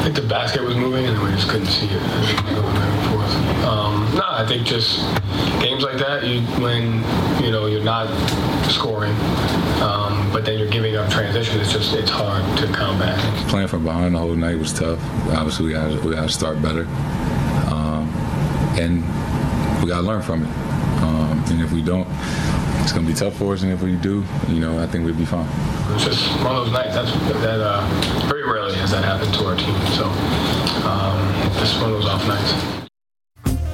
Speaker 18: I think the basket was moving and we just couldn't see it. It was going back and forth. Um, no, I think just games like that, you when you know you're not scoring, um, but then you're giving up transition. It's just it's hard to combat.
Speaker 17: Playing from behind the whole night was tough. Obviously, we got we got to start better, um, and we got to learn from it. Um, and if we don't, it's gonna be tough for us. And if we do, you know, I think we'd be fine.
Speaker 18: It's just one of those nights. That's that uh, very rarely has that happened to our team. So um, just one of those off nights.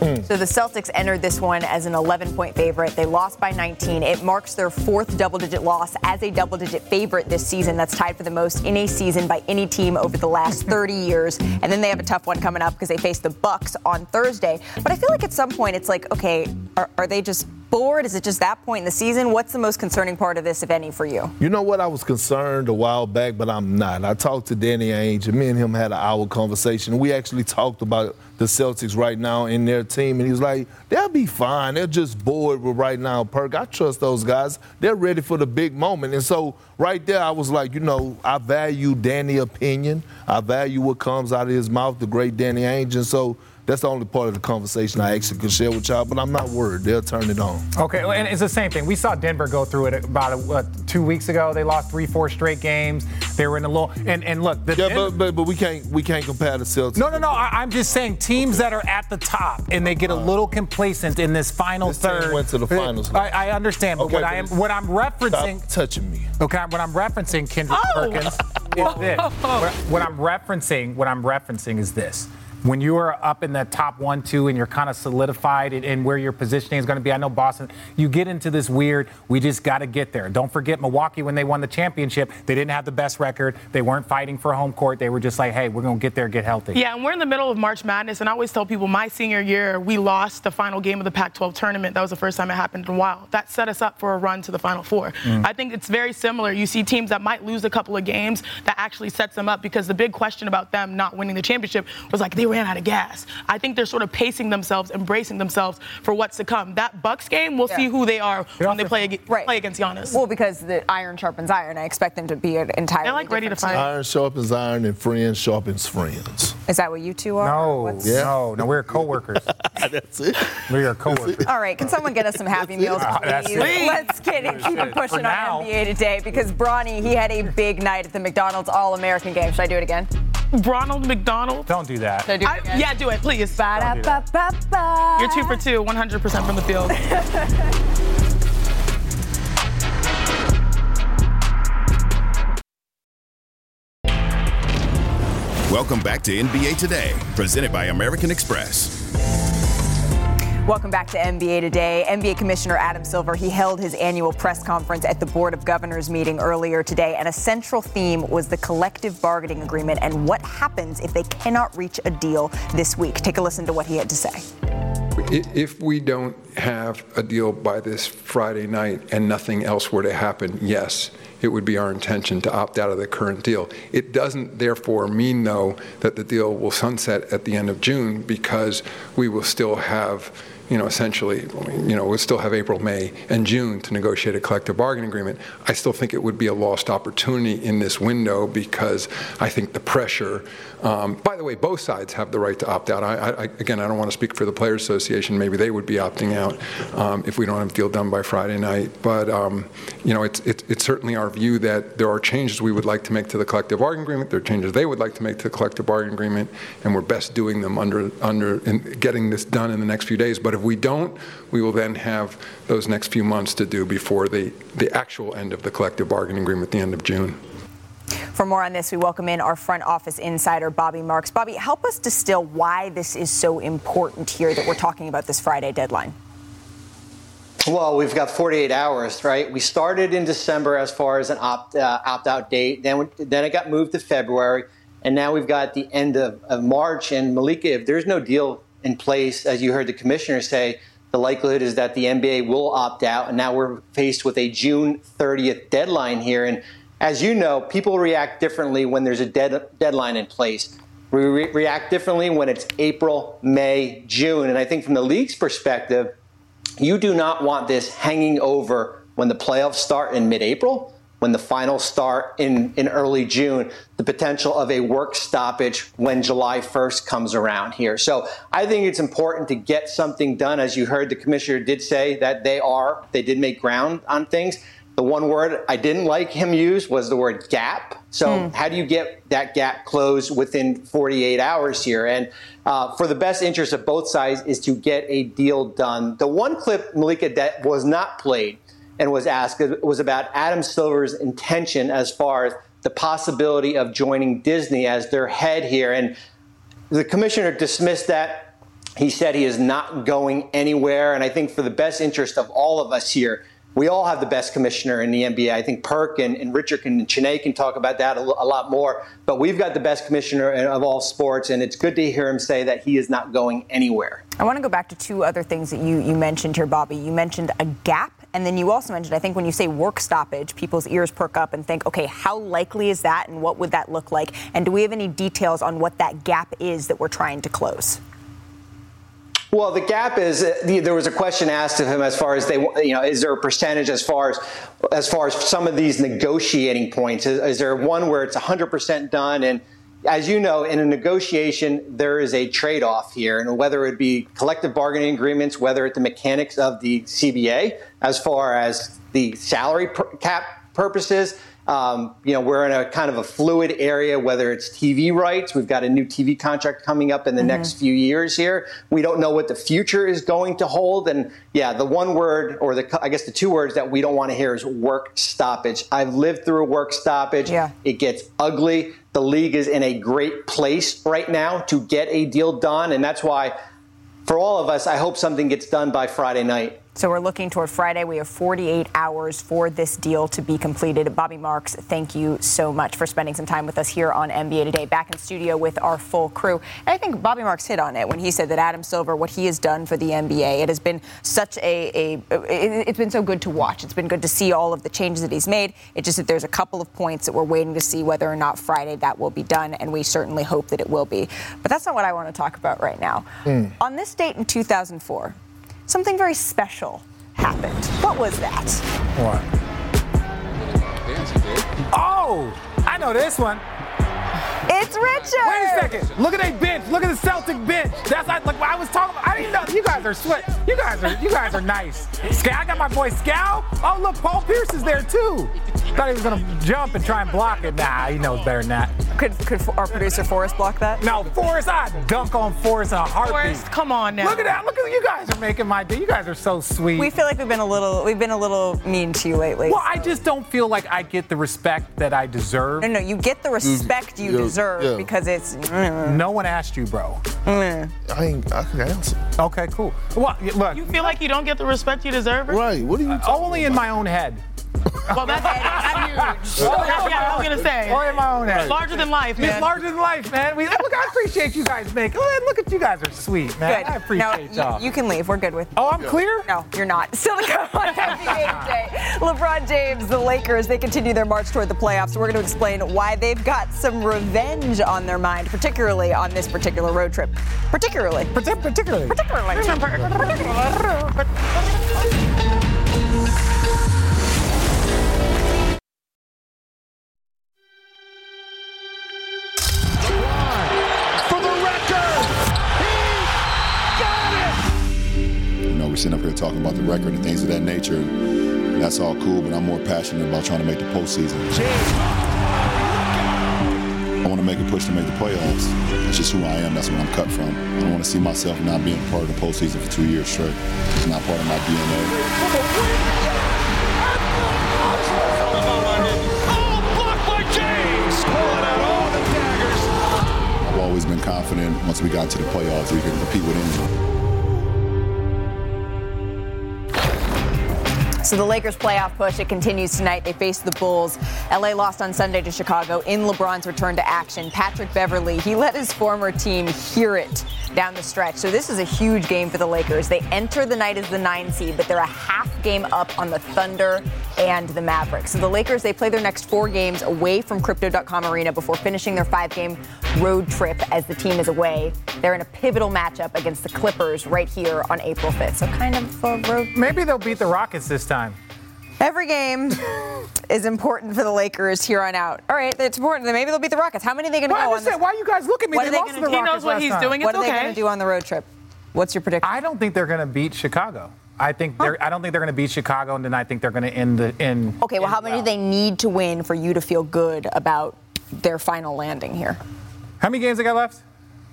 Speaker 18: Hmm.
Speaker 3: So the Celtics entered this one as an 11 point favorite. They lost by 19. It marks their fourth double digit loss as a double digit favorite this season. That's tied for the most in a season by any team over the last 30 years. And then they have a tough one coming up because they face the Bucks on Thursday. But I feel like at some point it's like, okay, are, are they just bored? Is it just that point in the season? What's the most concerning part of this, if any, for you?
Speaker 6: You know what? I was concerned a while back, but I'm not. I talked to Danny Ainge, and me and him had an hour conversation. We actually talked about the Celtics right now in their team, and he was like, they'll be fine. They're just bored with right now, Perk. I trust those guys. They're ready for the big moment. And so right there, I was like, you know, I value Danny's opinion. I value what comes out of his mouth, the great Danny Ainge. And so that's the only part of the conversation I actually can share with y'all, but I'm not worried. They'll turn it on.
Speaker 4: Okay, and it's the same thing. We saw Denver go through it about what, two weeks ago. They lost three, four straight games. They were in a little. And and look, the
Speaker 6: Yeah,
Speaker 4: Denver-
Speaker 6: but, but but we can't we can't compare the Celtics.
Speaker 4: No, no, no. I, I'm just saying teams that are at the top and they get a little complacent in this final
Speaker 6: This team
Speaker 4: third.
Speaker 6: went to the uh, finals.
Speaker 4: I, I understand, but
Speaker 6: Okay,
Speaker 4: what
Speaker 6: but
Speaker 4: I am what I'm referencing.
Speaker 6: Stop touching me.
Speaker 4: Okay, what I'm referencing, Kendrick
Speaker 5: Oh.
Speaker 4: Perkins, is oh! this. What, what I'm referencing, what I'm referencing is this. When you are up in that top one, two, and you're kind of solidified in, in where your positioning is going to be, I know Boston, you get into this weird, we just got to get there. Don't forget Milwaukee when they won the championship, they didn't have the best record. They weren't fighting for home court. They were just like, hey, we're going to get there, get healthy.
Speaker 5: Yeah, and we're in the middle of March Madness, and I always tell people my senior year, we lost the final game of the Pac 12 tournament. That was the first time it happened in a while. That set us up for a run to the Final Four.
Speaker 19: Mm.
Speaker 5: I think it's very similar. You see teams that might lose a couple of games that actually sets them up because the big question about them not winning the championship was like they ran out of gas. I think they're sort of pacing themselves, embracing themselves for what's to come. That Bucks game, we'll see who they are when they play, ag- play against Giannis.
Speaker 3: Well, because the iron sharpens iron, I expect them to be an entirely
Speaker 5: They're, like, ready to
Speaker 3: different
Speaker 5: fight.
Speaker 6: Iron sharpens iron, and friends sharpens friends.
Speaker 3: Is that what you two are?
Speaker 4: No,
Speaker 3: What's-
Speaker 4: no, no, we're coworkers.
Speaker 6: That's it.
Speaker 4: We are coworkers.
Speaker 3: All right, can someone get us some Happy Meals,
Speaker 4: Ah,
Speaker 3: please?
Speaker 4: it.
Speaker 3: Let's get it. Keep it
Speaker 4: For
Speaker 3: pushing
Speaker 4: now.
Speaker 3: on NBA today because Bronny, he had a big night at the McDonald's All-American game. Should I do it again?
Speaker 5: Ronald McDonald.
Speaker 4: Don't do that.
Speaker 3: Should I do it again?
Speaker 5: yeah, do it, please.
Speaker 3: Ba-da-ba-ba-ba.
Speaker 5: You're two for two, 100% from the field.
Speaker 2: Welcome back to NBA Today, presented by American Express.
Speaker 3: Welcome back to NBA Today. NBA Commissioner Adam Silver, he held his annual press conference at the Board of Governors meeting earlier today, and a central theme was the collective bargaining agreement and what happens if they cannot reach a deal this week. Take a listen to what he had to say.
Speaker 19: If we don't have a deal by this Friday night and nothing else were to happen, yes, it would be our intention to opt out of the current deal. It doesn't therefore mean, though, that the deal will sunset at the end of June because we will still have you know, essentially, you know, we'll still have April, May, and June to negotiate a collective bargaining agreement. I still think it would be a lost opportunity in this window because I think the pressure. Um, by the way, both sides have the right to opt out. I, I, again, I don't want to speak for the Players Association. Maybe they would be opting out um, if we don't have a deal done by Friday night. But um, you know, it's, it's it's certainly our view that there are changes we would like to make to the collective bargaining agreement. There are changes they would like to make to the collective bargaining agreement, and we're best doing them under under getting this done in the next few days. But if we don't, we will then have those next few months to do before the, the actual end of the collective bargaining agreement at the end of June.
Speaker 3: For more on this, we welcome in our front office insider, Bobby Marks. Bobby, help us distill why this is so important here that we're talking about this Friday deadline.
Speaker 20: Well, we've got 48 hours, right? We started in December as far as an opt uh, opt out date. Then then it got moved to February, and now we've got the end of, of March. And Malika, if there's no deal in place, as you heard the commissioner say, the likelihood is that the NBA will opt out. And now we're faced with a June 30th deadline here. And as you know, people react differently when there's a dead, deadline in place. We re- react differently when it's April, May, June. And I think from the league's perspective, you do not want this hanging over when the playoffs start in mid April when the finals start in, in early June, the potential of a work stoppage when July 1st comes around here. So I think it's important to get something done. As you heard, the commissioner did say that they are, they did make ground on things. The one word I didn't like him use was the word gap. So, mm. how do you get that gap closed within 48 hours here? And uh, for the best interest of both sides is to get a deal done. The one clip, Malika, that was not played and was asked was about Adam Silver's intention as far as the possibility of joining Disney as their head here. And the commissioner dismissed that. He said he is not going anywhere. And I think for the best interest of all of us here, we all have the best commissioner in the NBA. I think Perk and, and Richard and Chiney can talk about that a, a, lot more. But we've got the best commissioner of all sports, and it's good to hear him say that he is not going anywhere.
Speaker 3: I want to go back to two other things that you, you mentioned here, Bobby. You mentioned a gap and then you also mentioned, I think when you say work stoppage, people's ears perk up and think, okay, how likely is that and what would that look like? And do we have any details on what that gap is that we're trying to close?
Speaker 20: Well, the gap is uh, there was a question asked of him as far as they, you know, is there a percentage as far as as far as some of these negotiating points? Is, is there one where it's 100% done and as you know, in a negotiation, there is a trade off here, and whether it be collective bargaining agreements, whether it's the mechanics of the CBA, as far as the salary cap purposes, um, you know, we're in a kind of a fluid area, whether it's TV rights. We've got a new TV contract coming up in the mm-hmm. next few years here. We don't know what the future is going to hold. And yeah, the one word, or the I guess the two words that we don't want to hear is work stoppage. I've lived through a work stoppage.
Speaker 3: Yeah.
Speaker 20: It gets ugly. The league is in a great place right now to get a deal done. And that's why, for all of us, I hope something gets done by Friday night.
Speaker 3: So we're looking toward Friday. We have 48 hours for this deal to be completed. Bobby Marks, thank you so much for spending some time with us here on NBA Today. Back in studio with our full crew. And I think Bobby Marks hit on it when he said that Adam Silver, what he has done for the NBA, it has been such a, a it's been so good to watch. It's been good to see all of the changes that he's made. It's just that there's a couple of points that we're waiting to see whether or not Friday that will be done, and we certainly hope that it will be. But that's not what I want to talk about right now. Mm. On this date in 2004, something very special happened. What was that?
Speaker 4: What? Oh, I know this one.
Speaker 3: It's Richard.
Speaker 4: Wait a second. Look at that bench. Look at the Celtic bench. That's like, like I was talking about. I didn't know. You guys are sweat. You guys are you guys are nice. Scal, I got my boy Scal. Oh look, Paul Pierce is there too. Thought he was gonna jump and try and block it. Nah, he knows better than that.
Speaker 3: Could could our producer Forrest block that?
Speaker 4: No, Forrest, I dunk on Forrest in a heartbeat.
Speaker 5: Forrest, come on now.
Speaker 4: Look at that. Look at you guys are making my day. You guys are so sweet.
Speaker 3: We feel like we've been a little we've been a little mean to you lately.
Speaker 4: well, I just don't feel like I get the respect that I deserve.
Speaker 3: no, no, you get the respect you
Speaker 6: yeah,
Speaker 3: deserve
Speaker 6: yeah.
Speaker 3: because it's.
Speaker 4: No one asked you, bro. Mm.
Speaker 6: I ain't. I can answer.
Speaker 4: Okay, cool. Well, look,
Speaker 5: You feel like you don't get the respect you deserve?
Speaker 6: Right. What are you? talking
Speaker 4: only in my own head.
Speaker 5: Well, that's, that's huge. Oh, yeah, I was gonna say.
Speaker 4: Only in my own head.
Speaker 5: Larger than life, man.
Speaker 4: It's larger than life, man. We, look, I appreciate you guys making. Look, look at you guys are sweet, man.
Speaker 3: Good.
Speaker 4: I appreciate
Speaker 3: no,
Speaker 4: y'all.
Speaker 3: You, you can leave. We're good with.
Speaker 4: oh, I'm clear.
Speaker 3: No, you're not. Still to come on NBA today. LeBron James, the Lakers, they continue their march toward the playoffs. We're going to explain why they've got some revenge on their mind, particularly on this particular road trip. Particularly.
Speaker 4: Partic- particularly.
Speaker 3: Particularly.
Speaker 12: For
Speaker 21: sitting up here talking about the record and things of that nature. And that's all cool, but I'm more passionate about trying to make the postseason. I want to make a push to make the playoffs. That's just who I am. That's where I'm cut from. I don't want to see myself not being part of the postseason for two years straight. It's not part of my DNA. I've always been confident once we got to the playoffs, we could compete with anyone.
Speaker 3: So the Lakers playoff push, it continues tonight. They face the Bulls. LA lost on Sunday to Chicago in LeBron's return to action. Patrick Beverley, he let his former team hear it down the stretch. So this is a huge game for the Lakers. They enter the night as the nine seed, but they're a half game up on the Thunder and the Mavericks. So the Lakers, they play their next four games away from Crypto.com Arena before finishing their five game road trip as the team is away. They're in a pivotal matchup against the Clippers right here on April 5th. So kind of a road
Speaker 4: Maybe they'll beat the Rockets this time.
Speaker 3: Every game is important for the Lakers here on out. All right, it's important. Then Maybe they'll beat the Rockets. How many are they going to
Speaker 4: Well,
Speaker 3: go
Speaker 4: I
Speaker 3: on
Speaker 4: just
Speaker 3: this?
Speaker 4: why you guys look at me?
Speaker 3: What
Speaker 4: they
Speaker 3: are they
Speaker 4: lost
Speaker 3: gonna
Speaker 4: to the?
Speaker 3: He
Speaker 5: knows what he's
Speaker 4: time.
Speaker 5: doing. It's
Speaker 3: what are they going to do on the road trip? What's your prediction?
Speaker 4: I don't think they're going to beat Chicago. I think they're. I don't think they're going to beat Chicago, and then I think they're going to end the in.
Speaker 3: okay, well, how many do they need to win for you to feel good about their final landing here?
Speaker 4: How many games they got left?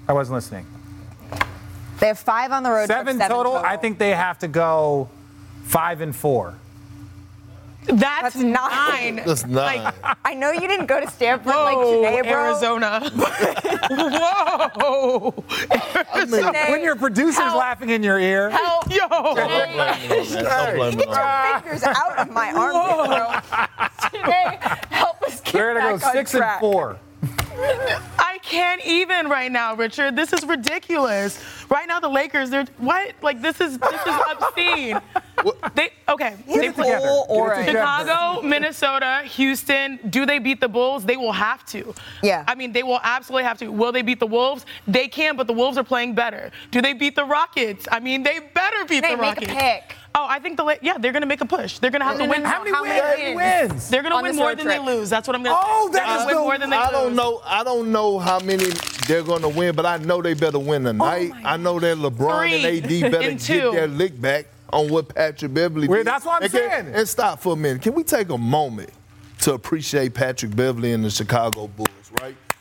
Speaker 4: I wasn't listening.
Speaker 3: They have five on the road trip.
Speaker 4: Seven, total. I think they have to go five and four.
Speaker 5: That's,
Speaker 3: That's nine.
Speaker 6: That's nine.
Speaker 3: I know you didn't go to Stanford
Speaker 5: Whoa,
Speaker 3: like Janae, bro.
Speaker 5: Arizona. Whoa.
Speaker 3: Janae,
Speaker 4: When your producer's
Speaker 3: help.
Speaker 4: laughing in your ear.
Speaker 3: Help.
Speaker 5: Yo.
Speaker 6: Don't blame it on that. Don't blame it
Speaker 3: Get
Speaker 6: on
Speaker 3: your
Speaker 6: that.
Speaker 3: fingers out of my armpit, bro. Janae, help us get
Speaker 4: They're going
Speaker 3: back
Speaker 4: to go
Speaker 3: on
Speaker 4: six
Speaker 3: track.
Speaker 4: and four.
Speaker 5: I can't even right now, Richard. This is ridiculous. Right now, the Lakers, they're what? Like this is this is obscene. They okay. They
Speaker 3: His whole aura.
Speaker 5: Chicago, Minnesota, Houston. Do they beat the Bulls? They will have to.
Speaker 3: Yeah.
Speaker 5: I mean, they will absolutely have to. Will they beat the Wolves? They can, but the Wolves are playing better. Do they beat the Rockets? I mean, they better beat
Speaker 3: Hey,
Speaker 5: the
Speaker 3: make a
Speaker 5: Rockets.
Speaker 3: pick.
Speaker 5: Oh, I think the La- yeah, they're gonna make a push. They're gonna have to win.
Speaker 3: no,
Speaker 4: How many
Speaker 3: How
Speaker 4: wins?
Speaker 3: many
Speaker 4: wins?
Speaker 3: wins?
Speaker 5: They're gonna win more
Speaker 3: road
Speaker 5: than
Speaker 3: trip?
Speaker 5: they lose. That's what I'm gonna.
Speaker 4: Oh,
Speaker 5: they're gonna win
Speaker 4: the-
Speaker 5: more than they
Speaker 6: I don't
Speaker 5: lose.
Speaker 6: know. I don't know how many they're going to win, but I know they better win tonight. Oh I know that LeBron and
Speaker 5: Oh Three
Speaker 6: AD better
Speaker 5: and
Speaker 6: get their lick back on what Patrick Beverley
Speaker 4: Well,
Speaker 6: did.
Speaker 4: that's what I'm
Speaker 6: and can-
Speaker 4: saying.
Speaker 6: and stop for a minute. Can we take a moment to appreciate Patrick Beverley and the Chicago Bulls, right?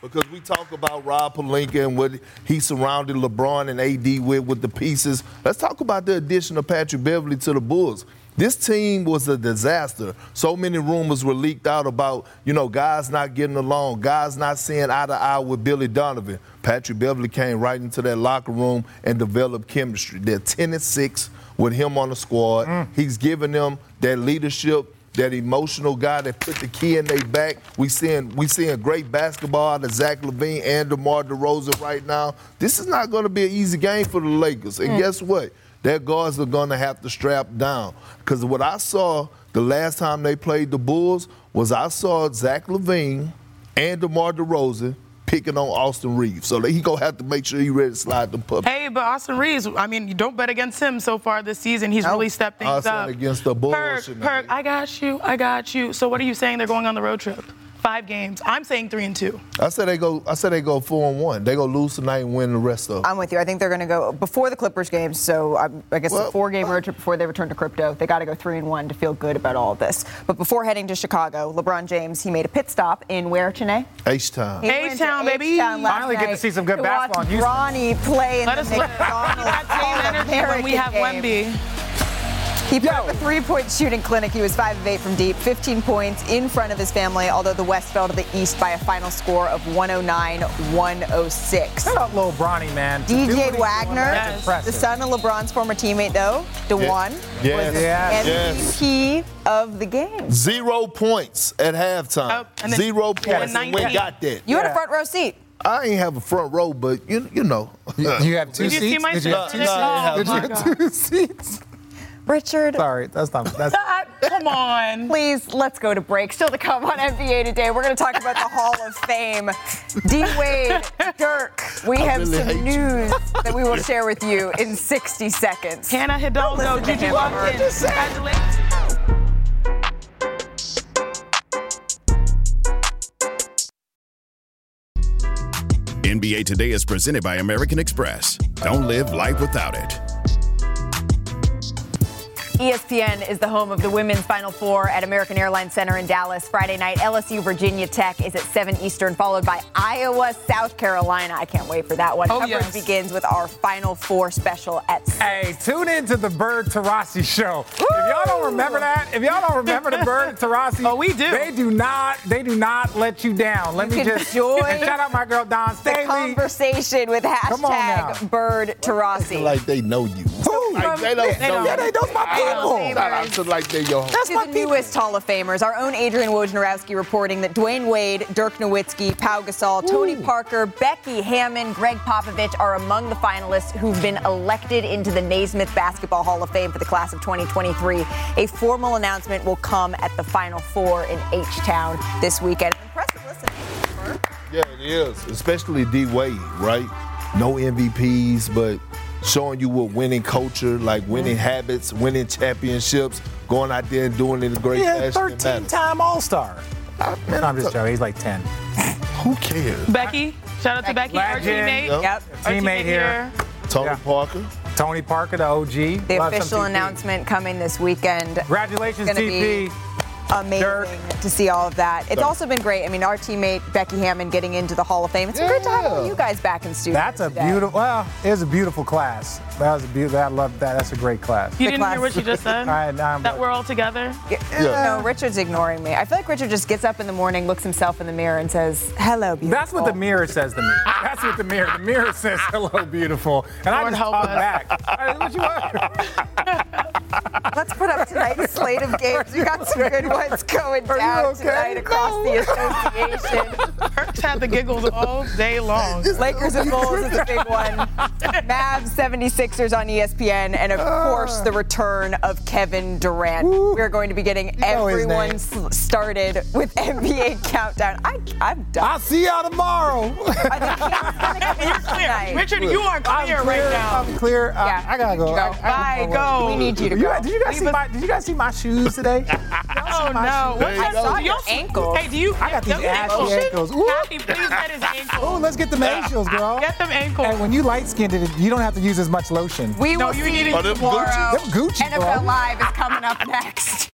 Speaker 6: Because we talk about Rob Pelinka and what he surrounded LeBron and AD with with the pieces. Let's talk about the addition of Patrick Beverley to the Bulls. This team was a disaster. So many rumors were leaked out about, you know, guys not getting along, guys not seeing eye to eye with Billy Donovan. Patrick Beverley came right into that locker room and developed chemistry. They're 10 and 6 with him on the squad. Mm. He's giving them that leadership, that emotional guy that put the key in their back. We seeing we seeing great basketball out of Zach LaVine and DeMar DeRozan right now. This is not going to be an easy game for the Lakers. And hmm. guess what? Their guards are going to have to strap down. Because what I saw the last time they played the Bulls was I saw Zach LaVine and DeMar DeRozan picking on Austin Reaves. So he going to have to make sure he ready to slide them puppies.
Speaker 5: Hey, but Austin Reaves, I mean, you don't bet against him so far this season. He's really stepped things
Speaker 6: Austin
Speaker 5: up.
Speaker 6: against the Bulls.
Speaker 5: Perk, Perk, I got you. I got you. So what are you saying? They're going on the road trip. Five games. I'm saying three and two.
Speaker 6: I said they go. I said they go four and one. They go lose tonight and win the rest of. them.
Speaker 3: I'm with you. I think they're going to go before the Clippers game. So um, I guess a four-game road trip before they return to crypto. They got to go three and one to feel good about all of this. But before heading to Chicago, LeBron James he made a pit stop in where, Chiney?
Speaker 6: H Town.
Speaker 3: He
Speaker 5: H-Town, baby.
Speaker 3: H-Town last
Speaker 4: Finally get to see some good
Speaker 3: to
Speaker 4: basketball
Speaker 3: watch. Bronny play in
Speaker 5: Let
Speaker 3: the
Speaker 5: us look.
Speaker 3: McDonald's
Speaker 5: that same energy when we have
Speaker 3: game.
Speaker 5: Wemby.
Speaker 3: He put up a three-point shooting clinic. He was five of eight from deep, 15 points in front of his family. Although the West fell to the East by a final score of 109-106.
Speaker 4: Shout out Lil Bronny, man. To do what he's
Speaker 3: DJ Wagner, the son of LeBron's former teammate, though, Dajuan,
Speaker 6: Yes.
Speaker 3: was
Speaker 6: Yes.
Speaker 3: MVP of the game.
Speaker 6: Zero points at halftime.
Speaker 3: Oh, and then-
Speaker 6: Zero points. And we got that.
Speaker 3: You had a front row seat.
Speaker 6: I ain't have a front row, but you you know.
Speaker 4: You, you have two
Speaker 3: Did you see
Speaker 4: seats?
Speaker 3: my
Speaker 4: Did you have
Speaker 3: sister?
Speaker 4: two seats?
Speaker 3: Oh,
Speaker 4: Did you have two seats?
Speaker 3: Richard.
Speaker 4: Sorry, that's not. That's.
Speaker 5: Ah, come on.
Speaker 3: Please, let's go to break. Still to come on NBA today. We're going to talk about the Hall of Fame. D Wade, Dirk. We
Speaker 5: I
Speaker 3: have
Speaker 5: really
Speaker 3: some
Speaker 5: hate you.
Speaker 3: news that we will share with you in 60 seconds.
Speaker 5: Hannah Hidalgo,
Speaker 3: Listen to
Speaker 5: Gigi
Speaker 3: him.
Speaker 5: Watkins. Congratulations.
Speaker 2: NBA Today is presented by American Express. Don't live life without it.
Speaker 3: ESPN is the home of the women's Final Four at American Airlines Center in Dallas Friday night. LSU Virginia Tech is at 7 Eastern, followed by Iowa South Carolina. I can't wait for that one.
Speaker 4: Oh,
Speaker 3: Coverage
Speaker 4: yes.
Speaker 3: begins with our Final Four special at 6.
Speaker 4: Hey, tune in to the Bird Taurasi show. If y'all don't remember that, if y'all don't remember the Bird Taurasi, oh, we do. They do not, they do not let you down. Let
Speaker 3: You
Speaker 4: me just
Speaker 3: join
Speaker 4: and shout out my girl Dawn
Speaker 3: The
Speaker 4: Staley.
Speaker 3: conversation with hashtag Bird Taurasi.
Speaker 6: Like they know you. Like they don't
Speaker 3: They
Speaker 6: know
Speaker 3: don't.
Speaker 6: you.
Speaker 3: Yeah, they- those my
Speaker 6: Hall of
Speaker 3: people.
Speaker 6: Shout out to like they your
Speaker 3: to the newest Hall of Famers. Our own Adrian Wojnarowski reporting that Dwyane Wade, Dirk Nowitzki, Pau Gasol, Tony Parker, Becky Hammon, Gregg Popovich are among the finalists who've been elected into the Naismith Basketball Hall of Fame for the class of 2023. A formal announcement will come at the Final Four in H-Town this weekend. Impressive listening.
Speaker 6: Yeah, it is. Especially D Wade, right? No MVPs, but showing you what winning culture, like winning
Speaker 4: Mm-hmm.
Speaker 6: habits, winning championships, going out there and doing it in a great
Speaker 4: Yeah,
Speaker 6: fashion.
Speaker 4: 13-time All Star. Man, I'm just joking. He's like 10.
Speaker 6: Who cares?
Speaker 5: Becky. Shout out to Becky, our
Speaker 4: Legend.
Speaker 5: teammate.
Speaker 4: Yep.
Speaker 5: Our
Speaker 4: Teammate here.
Speaker 6: Tony Parker.
Speaker 4: Tony Parker, the OG.
Speaker 3: The
Speaker 4: Love
Speaker 3: official announcement coming this weekend.
Speaker 4: Congratulations,
Speaker 3: Gonna
Speaker 4: TP.
Speaker 3: Be amazing to see all of that. It's
Speaker 4: Dirk.
Speaker 3: also been great. I mean, our teammate Becky Hammon getting into the Hall of Fame. It's great to have all you guys back in studio.
Speaker 4: That's a
Speaker 3: today.
Speaker 4: beautiful. Well, it was a beautiful class. That was a beautiful. I love that. That's a great class.
Speaker 5: You didn't hear what she just said?
Speaker 4: All right, I'm
Speaker 5: That we're all together?
Speaker 3: No, Richard's ignoring me. I feel like Richard just gets up in the morning, looks himself in the mirror, and says, "Hello, beautiful."
Speaker 4: That's what the mirror says to me. That's what the mirror. The mirror says, "Hello, beautiful," and I
Speaker 5: Lord
Speaker 4: just talk
Speaker 5: us.
Speaker 4: back. Hey, what you want?
Speaker 3: Let's put up tonight's slate of games. We got some good ones going down
Speaker 4: okay?
Speaker 3: tonight across the association.
Speaker 5: Perks had the giggles all day long.
Speaker 3: Lakers and Bulls is a big one. Mavs 76ers on ESPN, and of ah. course the return of Kevin Durant. We're going to be getting
Speaker 4: know
Speaker 3: everyone started with NBA countdown. I, I'm done.
Speaker 4: I'll see y'all tomorrow.
Speaker 3: Tonight.
Speaker 5: Richard, you are clear,
Speaker 4: I'm
Speaker 5: right now.
Speaker 4: I'm clear.
Speaker 3: Yeah.
Speaker 4: I gotta go.
Speaker 3: Go.
Speaker 4: I, I
Speaker 5: Bye, go.
Speaker 3: We need you to
Speaker 4: You
Speaker 3: go.
Speaker 4: guys- did you guys see my? Did you guys see my shoes today?
Speaker 5: Oh no! What
Speaker 6: There
Speaker 5: kind of-
Speaker 3: saw
Speaker 5: do
Speaker 3: your
Speaker 5: y'all-
Speaker 3: ankles.
Speaker 5: Hey, do you?
Speaker 4: I got these
Speaker 5: them
Speaker 4: ashy
Speaker 5: ankles?
Speaker 4: ankles. Ooh.
Speaker 5: Kathy, please get his ankles.
Speaker 4: Oh, let's get them ankles, girl.
Speaker 5: Get them ankles.
Speaker 4: And when you light skinned it, you don't have to use as much lotion.
Speaker 3: We
Speaker 5: No,
Speaker 3: will
Speaker 5: you
Speaker 3: see
Speaker 5: need it
Speaker 6: them
Speaker 3: tomorrow.
Speaker 6: Gucci?
Speaker 4: Them Gucci,
Speaker 3: NFL
Speaker 4: bro.
Speaker 3: Live is coming up next.